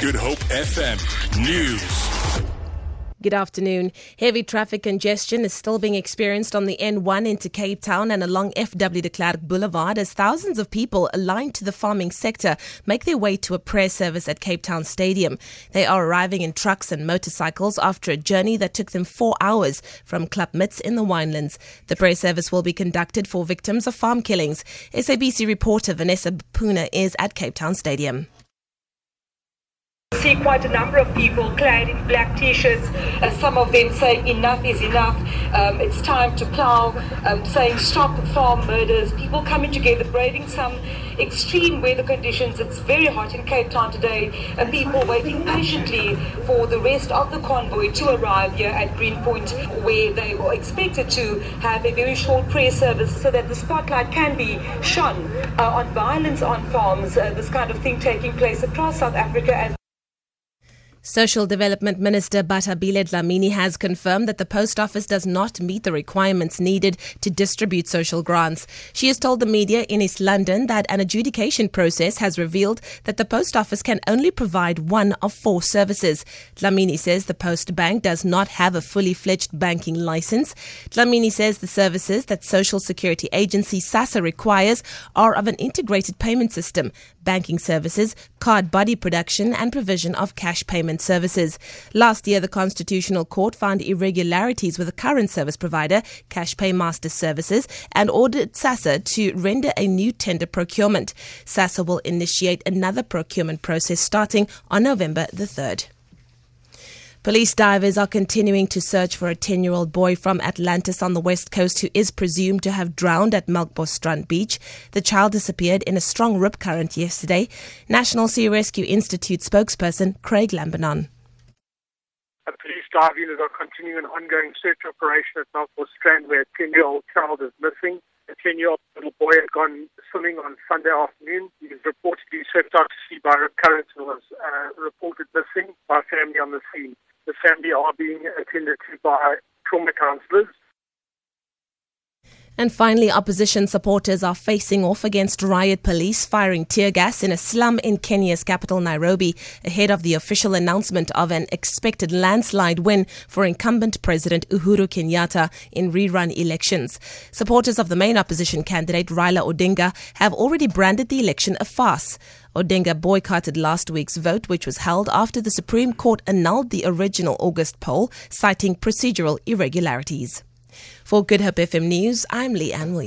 Good Hope FM News. Good afternoon. Heavy traffic congestion is still being experienced on the N1 into Cape Town and along FW de Klerk Boulevard as thousands of people aligned to the farming sector make their way to a prayer service at Cape Town Stadium. They are arriving in trucks and motorcycles after a journey that took them four hours from Klapmuts in the Winelands. The prayer service will be conducted for victims of farm killings. SABC reporter Vanessa Poonah is at Cape Town Stadium see quite a number of people clad in black t-shirts, uh, some of them saying enough is enough, um, it's time to plow, um, saying stop farm murders, people coming together, braving some extreme weather conditions. It's very hot in Cape Town today, and people waiting patiently for the rest of the convoy to arrive here at Greenpoint, where they were expected to have a very short prayer service so that the spotlight can be shone uh, on violence on farms, uh, this kind of thing taking place across South Africa as Social Development Minister Bathabile Dlamini has confirmed that the post office does not meet the requirements needed to distribute social grants. She has told the media in East London that an adjudication process has revealed that the post office can only provide one of four services. Dlamini says the Post Bank does not have a fully fledged banking license. Dlamini says the services that Social Security Agency SASSA requires are of an integrated payment system, banking services, card body production, and provision of cash payments services. Last year, the Constitutional Court found irregularities with the current service provider, Cash Paymaster Services, and ordered SASSA to render a new tender procurement. SASSA will initiate another procurement process starting on November the 3rd. Police divers are continuing to search for a 10 year old boy from Atlantis on the west coast who is presumed to have drowned at Melkbos Beach. The child disappeared in a strong rip current yesterday. National Sea Rescue Institute spokesperson Craig Lambinon. Police dive units are continuing an ongoing search operation at Melkbos Strand where a 10 year old child is missing. A 10 year old little boy had gone swimming on Sunday afternoon. He was reportedly swept out to sea by rip currents and was uh, reported missing by family on the scene the family are being attended to by trauma counsellors. And finally, opposition supporters are facing off against riot police firing tear gas in a slum in Kenya's capital, Nairobi, ahead of the official announcement of an expected landslide win for incumbent President Uhuru Kenyatta in rerun elections. Supporters of the main opposition candidate, Raila Odinga, have already branded the election a farce. Odinga boycotted last week's vote, which was held after the Supreme Court annulled the original August poll, citing procedural irregularities. For Good Hope FM News, I'm Leanne Williams.